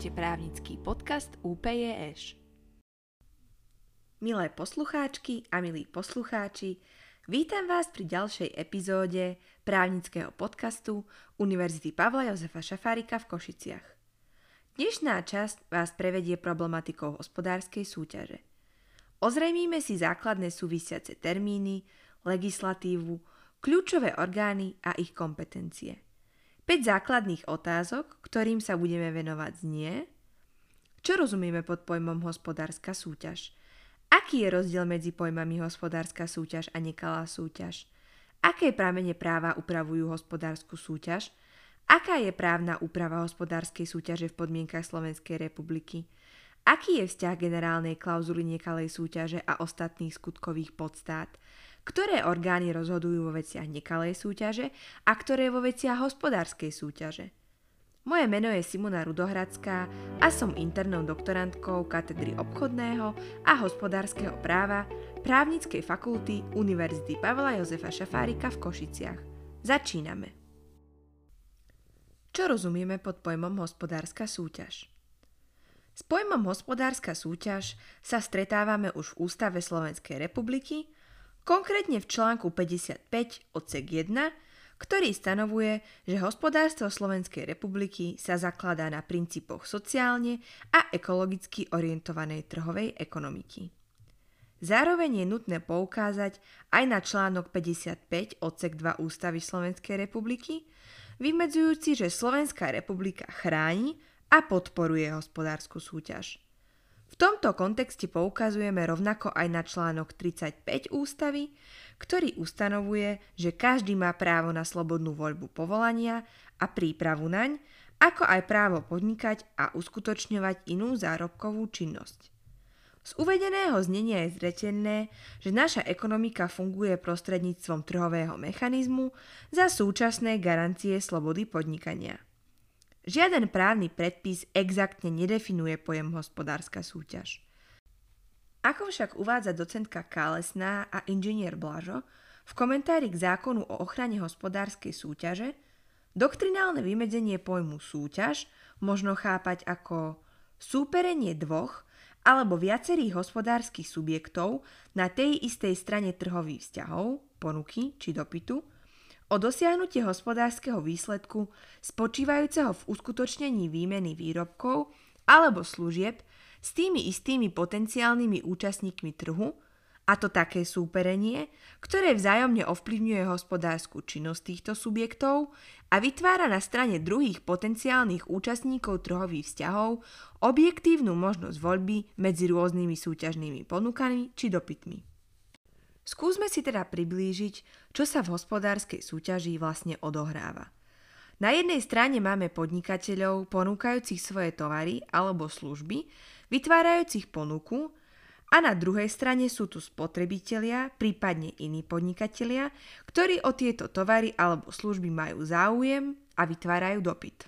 Počúvate právnický podcast UPJŠ. Milé poslucháčky a milí poslucháči, vítam vás pri ďalšej epizóde právnického podcastu Univerzity Pavla Jozefa Šafárika v Košiciach. Dnešná časť vás prevedie problematikou hospodárskej súťaže. Ozrejmíme si základné súvisiace termíny, legislatívu, kľúčové orgány a ich kompetencie – 5 základných otázok, ktorým sa budeme venovať znie. Čo rozumieme pod pojmom hospodárska súťaž? Aký je rozdiel medzi pojmami hospodárska súťaž a nekalá súťaž? Aké prámene práva upravujú hospodárskú súťaž? Aká je právna úprava hospodárskej súťaže v podmienkach Slovenskej republiky? Aký je vzťah generálnej klauzuly nekalej súťaže a ostatných skutkových podstát? Ktoré orgány rozhodujú vo veciach nekalej súťaže a ktoré vo veciach hospodárskej súťaže. Moje meno je Simona Rudohradská a som internou doktorantkou katedry obchodného a hospodárskeho práva právnickej fakulty Univerzity Pavla Jozefa Šafárika v Košiciach. Začíname. Čo rozumieme pod pojmom hospodárska súťaž? S pojmom hospodárska súťaž sa stretávame už v Ústave Slovenskej republiky – Konkrétne v článku 55 odsek 1, ktorý stanovuje, že hospodárstvo Slovenskej republiky sa zakladá na princípoch sociálne a ekologicky orientovanej trhovej ekonomiky. Zároveň je nutné poukázať aj na článok 55 odsek 2 Ústavy Slovenskej republiky, vymedzujúci, že Slovenská republika chráni a podporuje hospodárskú súťaž. V tomto kontexte poukazujeme rovnako aj na článok 35 ústavy, ktorý ustanovuje, že každý má právo na slobodnú voľbu povolania a prípravu naň, ako aj právo podnikať a uskutočňovať inú zárobkovú činnosť. Z uvedeného znenia je zretelné, že naša ekonomika funguje prostredníctvom trhového mechanizmu za súčasné garancie slobody podnikania. Žiaden právny predpis exaktne nedefinuje pojem hospodárska súťaž. Ako však uvádza docentka Kálesná a inžinier Blažo v komentári k zákonu o ochrane hospodárskej súťaže, doktrinálne vymedzenie pojmu súťaž možno chápať ako súperenie dvoch alebo viacerých hospodárskych subjektov na tej istej strane trhových vzťahov, ponuky či dopytu, o dosiahnutie hospodárskeho výsledku spočívajúceho v uskutočnení výmeny výrobkov alebo služieb s tými istými potenciálnymi účastníkmi trhu, a to také súperenie, ktoré vzájomne ovplyvňuje hospodárskú činnosť týchto subjektov a vytvára na strane druhých potenciálnych účastníkov trhových vzťahov objektívnu možnosť voľby medzi rôznymi súťažnými ponukami či dopytmi. Skúsme si teda priblížiť, čo sa v hospodárskej súťaži vlastne odohráva. Na jednej strane máme podnikateľov ponúkajúcich svoje tovary alebo služby, vytvárajúcich ponuku a na druhej strane sú tu spotrebitelia, prípadne iní podnikatelia, ktorí o tieto tovary alebo služby majú záujem a vytvárajú dopyt.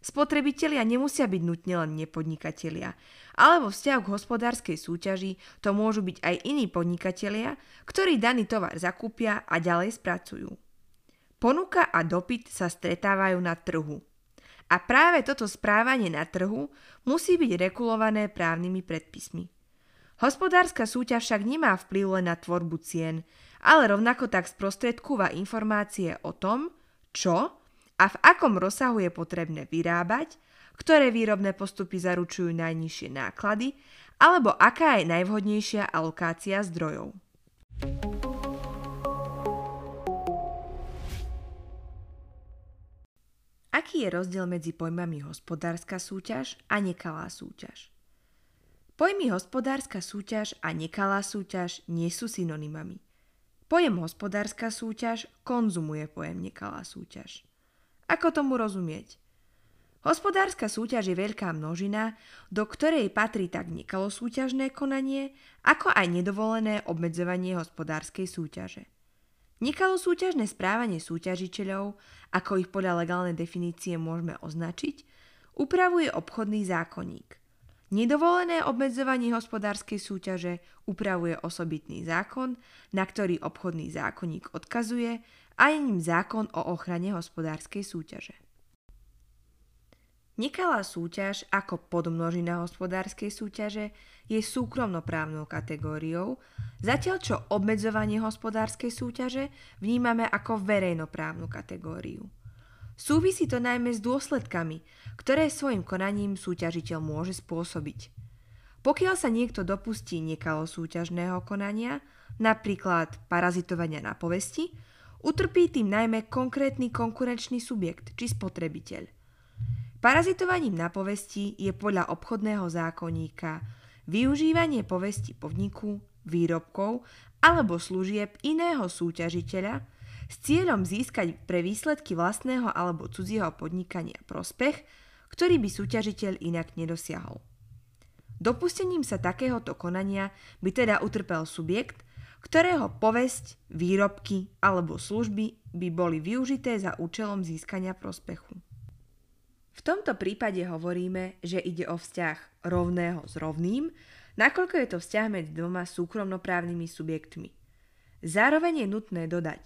Spotrebitelia nemusia byť nutne len nepodnikatelia, ale vo vzťahu k hospodárskej súťaži to môžu byť aj iní podnikatelia, ktorí daný tovar zakúpia a ďalej spracujú. Ponuka a dopyt sa stretávajú na trhu. A práve toto správanie na trhu musí byť regulované právnymi predpismi. Hospodárska súťaž však nemá vplyv len na tvorbu cien, ale rovnako tak sprostredkúva informácie o tom, čo a v akom rozsahu je potrebné vyrábať, ktoré výrobné postupy zaručujú najnižšie náklady, alebo aká je najvhodnejšia alokácia zdrojov. Aký je rozdiel medzi pojmami hospodárska súťaž a nekalá súťaž? Pojmy hospodárska súťaž a nekalá súťaž nie sú synonymami. Pojem hospodárska súťaž konzumuje pojem nekalá súťaž. Ako tomu rozumieť? Hospodárska súťaž je veľká množina, do ktorej patrí tak nekalosúťažné konanie, ako aj nedovolené obmedzovanie hospodárskej súťaže. Nekalosúťažné správanie súťažiteľov, ako ich podľa legálnej definície môžeme označiť, upravuje obchodný zákonník. Nedovolené obmedzovanie hospodárskej súťaže upravuje osobitný zákon, na ktorý obchodný zákonník odkazuje a je ním zákon o ochrane hospodárskej súťaže. Nekalá súťaž ako podmnožina hospodárskej súťaže je súkromnoprávnou kategóriou, zatiaľ čo obmedzovanie hospodárskej súťaže vnímame ako verejnoprávnu kategóriu. Súvisí to najmä s dôsledkami, ktoré svojim konaním súťažiteľ môže spôsobiť. Pokiaľ sa niekto dopustí nekalo súťažného konania, napríklad parazitovania na povesti, utrpí tým najmä konkrétny konkurenčný subjekt či spotrebiteľ. Parazitovaním na povesti je podľa obchodného zákonníka využívanie povesti podniku, výrobkov alebo služieb iného súťažiteľa s cieľom získať pre výsledky vlastného alebo cudzieho podnikania prospech, ktorý by súťažiteľ inak nedosiahol. Dopustením sa takéhoto konania by teda utrpel subjekt, ktorého povesť, výrobky alebo služby by boli využité za účelom získania prospechu. V tomto prípade hovoríme, že ide o vzťah rovného s rovným, nakoľko je to vzťah medzi dvoma súkromnoprávnymi subjektmi. Zároveň je nutné dodať,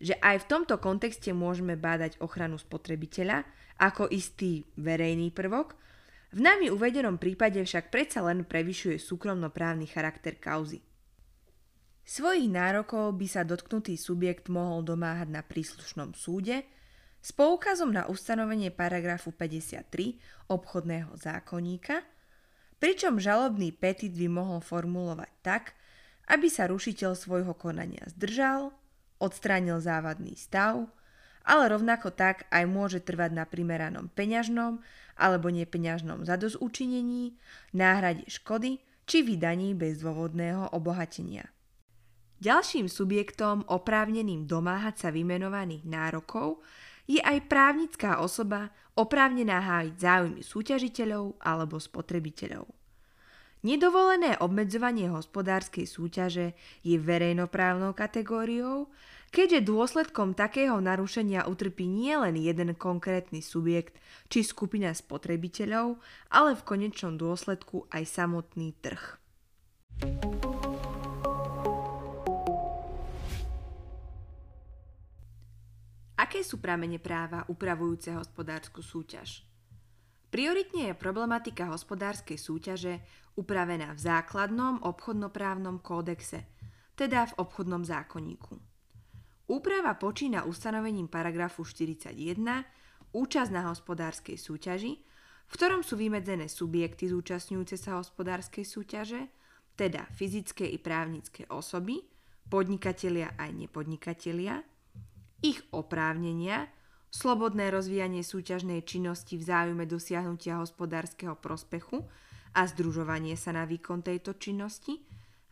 že aj v tomto kontexte môžeme bádať ochranu spotrebiteľa ako istý verejný prvok, v nami uvedenom prípade však predsa len prevyšuje súkromnoprávny charakter kauzy. Svojich nárokov by sa dotknutý subjekt mohol domáhať na príslušnom súde s poukazom na ustanovenie paragrafu 53 obchodného zákonníka, pričom žalobný petit by mohol formulovať tak, aby sa rušiteľ svojho konania zdržal, odstránil závadný stav, ale rovnako tak aj môže trvať na primeranom peňažnom alebo nepeňažnom zadosúčinení, náhrade škody či vydaní bezdôvodného obohatenia. Ďalším subjektom oprávneným domáhať sa vymenovaných nárokov je aj právnická osoba oprávnená hájiť záujmy súťažiteľov alebo spotrebiteľov. Nedovolené obmedzovanie hospodárskej súťaže je verejnoprávnou kategóriou, keďže dôsledkom takého narušenia utrpí nielen jeden konkrétny subjekt či skupina spotrebiteľov, ale v konečnom dôsledku aj samotný trh. Aké sú pramene práva upravujúce hospodárskú súťaž? Prioritne je problematika hospodárskej súťaže upravená v základnom obchodnoprávnom kódexe, teda v obchodnom zákonníku. Úprava počína ustanovením paragrafu 41 účasť na hospodárskej súťaži, v ktorom sú vymedzené subjekty zúčastňujúce sa hospodárskej súťaže, teda fyzické i právnické osoby, podnikatelia aj nepodnikatelia, ich oprávnenia, slobodné rozvíjanie súťažnej činnosti v záujme dosiahnutia hospodárskeho prospechu a združovanie sa na výkon tejto činnosti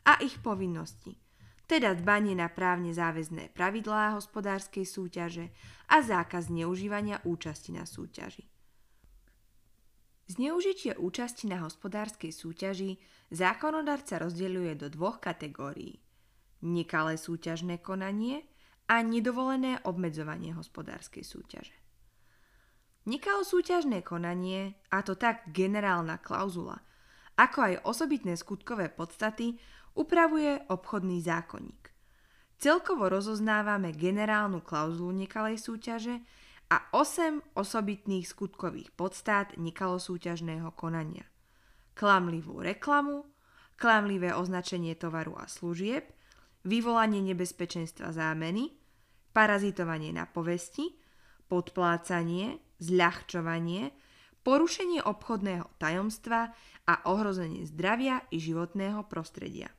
a ich povinnosti – teda dbanie na právne záväzné pravidlá hospodárskej súťaže a zákaz zneužívania účasti na súťaži. Zneužitie účasti na hospodárskej súťaži zákonodarca rozdeľuje do dvoch kategórií. Nekalé súťažné konanie a nedovolené obmedzovanie hospodárskej súťaže. Nekalo súťažné konanie, a to tak generálna klauzula, ako aj osobitné skutkové podstaty, upravuje obchodný zákonník. Celkovo rozoznávame generálnu klauzulu nekalej súťaže a 8 osobitných skutkových podstát nekalosúťažného konania. Klamlivú reklamu, klamlivé označenie tovaru a služieb, vyvolanie nebezpečenstva zámeny, parazitovanie na povesti, podplácanie, zľahčovanie, porušenie obchodného tajomstva a ohrozenie zdravia i životného prostredia.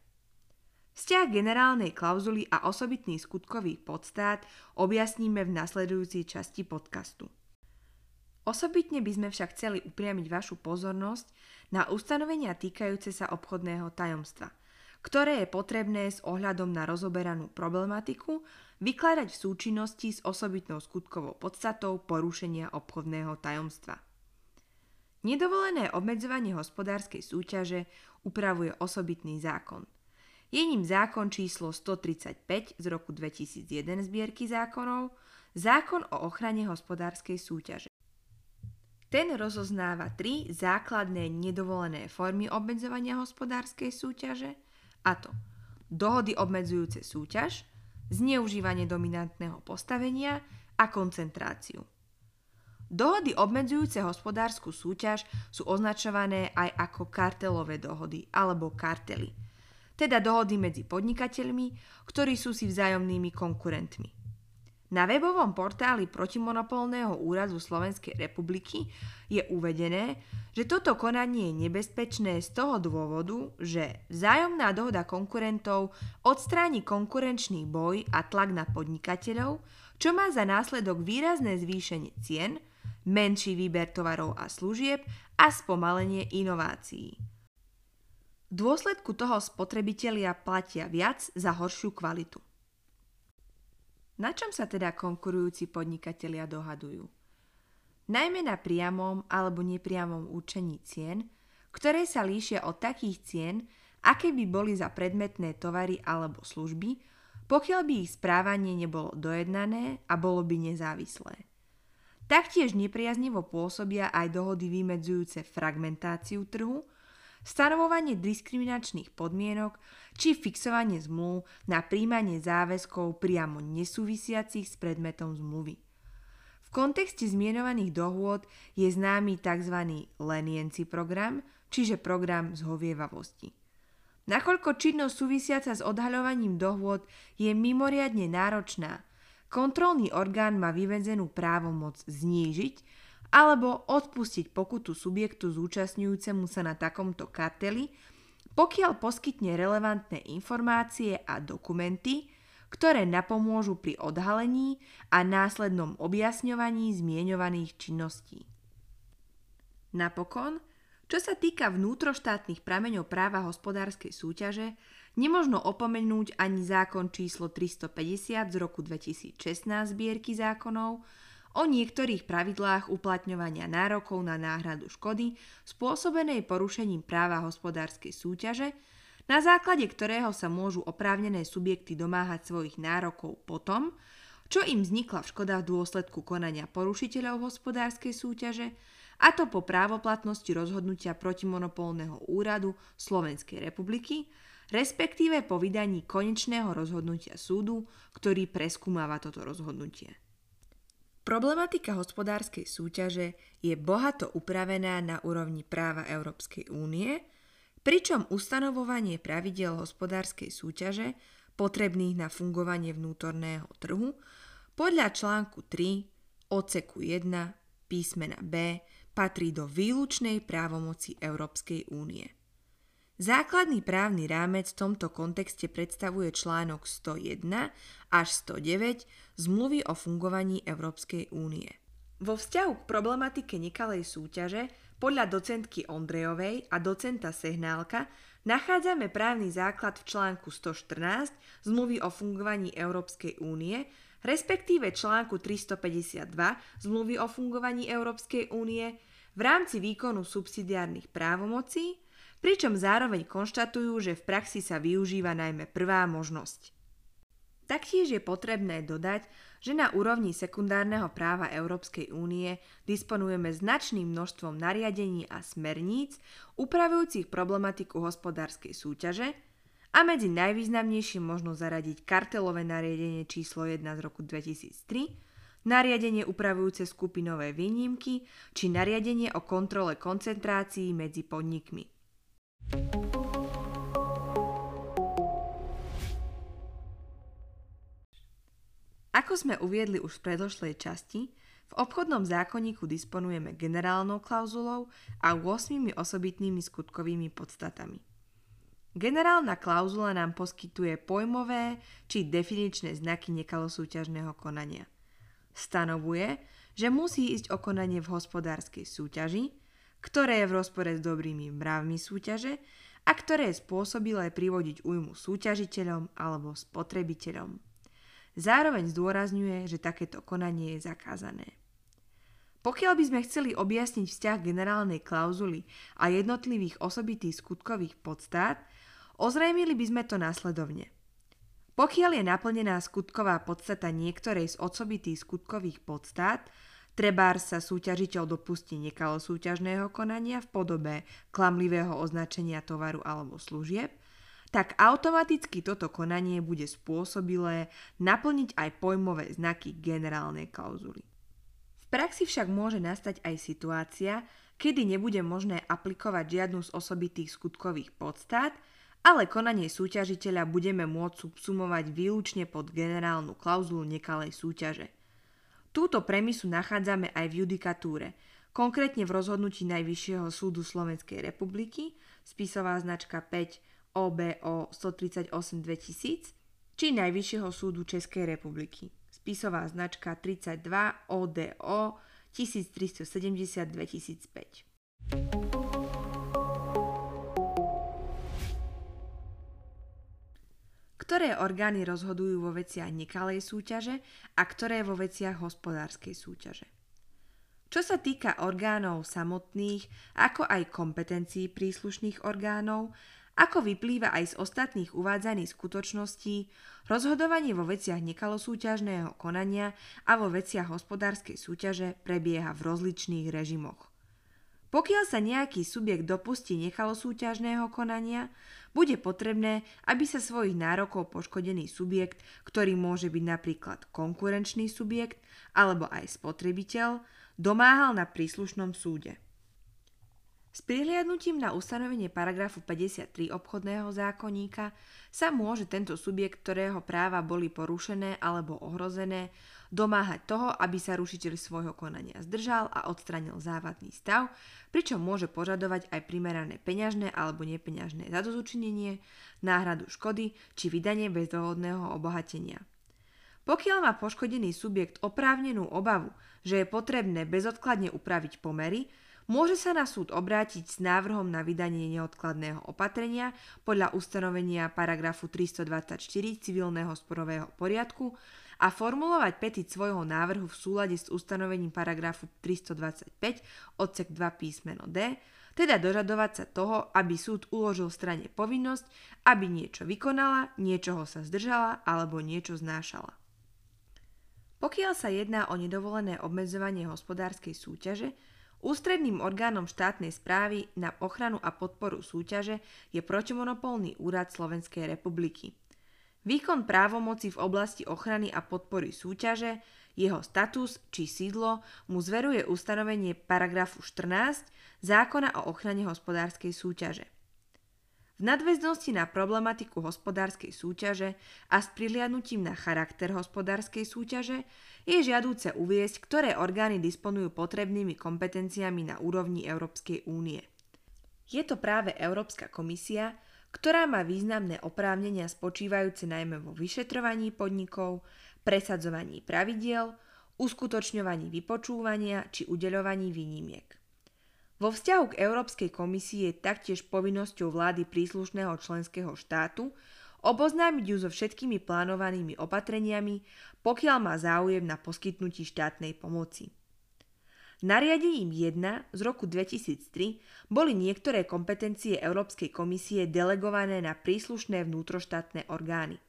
Vzťah generálnej klauzuly a osobitných skutkových podstát objasníme v nasledujúcej časti podcastu. Osobitne by sme však chceli upriamiť vašu pozornosť na ustanovenia týkajúce sa obchodného tajomstva, ktoré je potrebné s ohľadom na rozoberanú problematiku vykladať v súčinnosti s osobitnou skutkovou podstatou porušenia obchodného tajomstva. Nedovolené obmedzovanie hospodárskej súťaže upravuje osobitný zákon – je ním zákon číslo 135 z roku 2001 zbierky zákonov, zákon o ochrane hospodárskej súťaže. Ten rozoznáva tri základné nedovolené formy obmedzovania hospodárskej súťaže, a to dohody obmedzujúce súťaž, zneužívanie dominantného postavenia a koncentráciu. Dohody obmedzujúce hospodárskú súťaž sú označované aj ako kartelové dohody alebo kartely, teda dohody medzi podnikateľmi, ktorí sú si vzájomnými konkurentmi. Na webovom portáli protimonopolného úradu Slovenskej republiky je uvedené, že toto konanie je nebezpečné z toho dôvodu, že vzájomná dohoda konkurentov odstráni konkurenčný boj a tlak na podnikateľov, čo má za následok výrazné zvýšenie cien, menší výber tovarov a služieb a spomalenie inovácií. V dôsledku toho spotrebitelia platia viac za horšiu kvalitu. Na čom sa teda konkurujúci podnikatelia dohadujú? Najmä na priamom alebo nepriamom účení cien, ktoré sa líšia od takých cien, aké by boli za predmetné tovary alebo služby, pokiaľ by ich správanie nebolo dojednané a bolo by nezávislé. Taktiež nepriaznivo pôsobia aj dohody vymedzujúce fragmentáciu trhu, stanovovanie diskriminačných podmienok či fixovanie zmluv na príjmanie záväzkov priamo nesúvisiacich s predmetom zmluvy. V kontexte zmienovaných dohôd je známy tzv. leniency program, čiže program zhovievavosti. Nakoľko činnosť súvisiaca s odhaľovaním dohôd je mimoriadne náročná, kontrolný orgán má vyvedzenú právomoc znížiť alebo odpustiť pokutu subjektu zúčastňujúcemu sa na takomto karteli, pokiaľ poskytne relevantné informácie a dokumenty, ktoré napomôžu pri odhalení a následnom objasňovaní zmieňovaných činností. Napokon, čo sa týka vnútroštátnych prameňov práva hospodárskej súťaže, nemožno opomenúť ani zákon číslo 350 z roku 2016 zbierky zákonov, o niektorých pravidlách uplatňovania nárokov na náhradu škody spôsobenej porušením práva hospodárskej súťaže, na základe ktorého sa môžu oprávnené subjekty domáhať svojich nárokov potom, čo im vznikla škoda v dôsledku konania porušiteľov hospodárskej súťaže, a to po právoplatnosti rozhodnutia protimonopolného úradu Slovenskej republiky, respektíve po vydaní konečného rozhodnutia súdu, ktorý preskúmava toto rozhodnutie. Problematika hospodárskej súťaže je bohato upravená na úrovni práva Európskej únie, pričom ustanovovanie pravidel hospodárskej súťaže potrebných na fungovanie vnútorného trhu podľa článku 3 odseku 1 písmena B patrí do výlučnej právomoci Európskej únie. Základný právny rámec v tomto kontexte predstavuje článok 101 až 109 zmluvy o fungovaní Európskej únie. Vo vzťahu k problematike nekalej súťaže podľa docentky Ondrejovej a docenta Sehnálka nachádzame právny základ v článku 114 zmluvy o fungovaní Európskej únie, respektíve článku 352 zmluvy o fungovaní Európskej únie v rámci výkonu subsidiárnych právomocí, pričom zároveň konštatujú, že v praxi sa využíva najmä prvá možnosť. Taktiež je potrebné dodať, že na úrovni sekundárneho práva Európskej únie disponujeme značným množstvom nariadení a smerníc upravujúcich problematiku hospodárskej súťaže a medzi najvýznamnejšie možno zaradiť kartelové nariadenie číslo 1 z roku 2003, nariadenie upravujúce skupinové výnimky či nariadenie o kontrole koncentrácií medzi podnikmi. Ako sme uviedli už v predošlej časti, v obchodnom zákonníku disponujeme generálnou klauzulou a 8 osobitnými skutkovými podstatami. Generálna klauzula nám poskytuje pojmové či definičné znaky nekalosúťažného konania. Stanovuje, že musí ísť o konanie v hospodárskej súťaži, ktoré je v rozpore s dobrými mravmi súťaže a ktoré je spôsobilé privodiť újmu súťažiteľom alebo spotrebiteľom. Zároveň zdôrazňuje, že takéto konanie je zakázané. Pokiaľ by sme chceli objasniť vzťah generálnej klauzuly a jednotlivých osobitých skutkových podstát, ozrejmili by sme to následovne. Pokiaľ je naplnená skutková podstata niektorej z osobitých skutkových podstát, Trebár sa súťažiteľ dopustí nekalo súťažného konania v podobe klamlivého označenia tovaru alebo služieb, tak automaticky toto konanie bude spôsobilé naplniť aj pojmové znaky generálnej klauzuly. V praxi však môže nastať aj situácia, kedy nebude možné aplikovať žiadnu z osobitých skutkových podstát, ale konanie súťažiteľa budeme môcť subsumovať výlučne pod generálnu klauzulu nekalej súťaže. Túto premisu nachádzame aj v judikatúre, konkrétne v rozhodnutí Najvyššieho súdu Slovenskej republiky, spisová značka 5 OBO 138 2000, či Najvyššieho súdu Českej republiky, spisová značka 32 ODO 1370 2005. Ktoré orgány rozhodujú vo veciach nekalej súťaže a ktoré vo veciach hospodárskej súťaže? Čo sa týka orgánov samotných, ako aj kompetencií príslušných orgánov, ako vyplýva aj z ostatných uvádzaných skutočností, rozhodovanie vo veciach nekalosúťažného konania a vo veciach hospodárskej súťaže prebieha v rozličných režimoch. Pokiaľ sa nejaký subjekt dopustí nekalosúťažného konania, bude potrebné, aby sa svojich nárokov poškodený subjekt, ktorý môže byť napríklad konkurenčný subjekt alebo aj spotrebiteľ, domáhal na príslušnom súde. S prihliadnutím na ustanovenie paragrafu 53 obchodného zákonníka sa môže tento subjekt, ktorého práva boli porušené alebo ohrozené, domáhať toho, aby sa rušiteľ svojho konania zdržal a odstranil závadný stav, pričom môže požadovať aj primerané peňažné alebo nepeňažné zadozučinenie, náhradu škody či vydanie bezdôvodného obohatenia. Pokiaľ má poškodený subjekt oprávnenú obavu, že je potrebné bezodkladne upraviť pomery, môže sa na súd obrátiť s návrhom na vydanie neodkladného opatrenia podľa ustanovenia paragrafu 324 civilného sporového poriadku a formulovať petit svojho návrhu v súlade s ustanovením paragrafu 325 odsek 2 písmeno D, teda dožadovať sa toho, aby súd uložil strane povinnosť, aby niečo vykonala, niečoho sa zdržala alebo niečo znášala. Pokiaľ sa jedná o nedovolené obmedzovanie hospodárskej súťaže, ústredným orgánom štátnej správy na ochranu a podporu súťaže je protimonopolný úrad Slovenskej republiky. Výkon právomoci v oblasti ochrany a podpory súťaže, jeho status či sídlo mu zveruje ustanovenie paragrafu 14 zákona o ochrane hospodárskej súťaže. V nadväznosti na problematiku hospodárskej súťaže a s prihliadnutím na charakter hospodárskej súťaže je žiadúce uviesť, ktoré orgány disponujú potrebnými kompetenciami na úrovni Európskej únie. Je to práve Európska komisia, ktorá má významné oprávnenia spočívajúce najmä vo vyšetrovaní podnikov, presadzovaní pravidiel, uskutočňovaní vypočúvania či udeľovaní výnimiek. Vo vzťahu k Európskej komisii je taktiež povinnosťou vlády príslušného členského štátu oboznámiť ju so všetkými plánovanými opatreniami, pokiaľ má záujem na poskytnutí štátnej pomoci. Nariadením 1 z roku 2003 boli niektoré kompetencie Európskej komisie delegované na príslušné vnútroštátne orgány.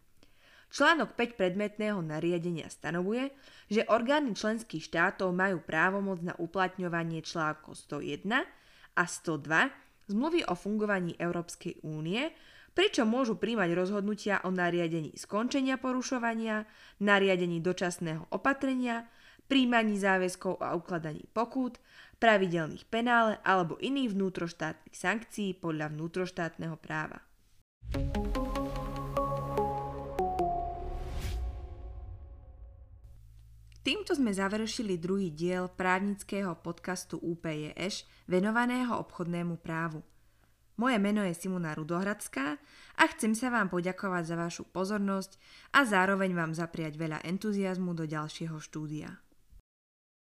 Článok 5 predmetného nariadenia stanovuje, že orgány členských štátov majú právomoc na uplatňovanie článkov 101 a 102 zmluvy o fungovaní Európskej únie, pričom môžu príjmať rozhodnutia o nariadení skončenia porušovania, nariadení dočasného opatrenia, príjmaní záväzkov a ukladaní pokút, pravidelných penále alebo iných vnútroštátnych sankcií podľa vnútroštátneho práva. Týmto sme završili druhý diel právnického podcastu UPJŠ venovaného obchodnému právu. Moje meno je Simona Rudohradská a chcem sa vám poďakovať za vašu pozornosť a zároveň vám zapriať veľa entuziasmu do ďalšieho štúdia.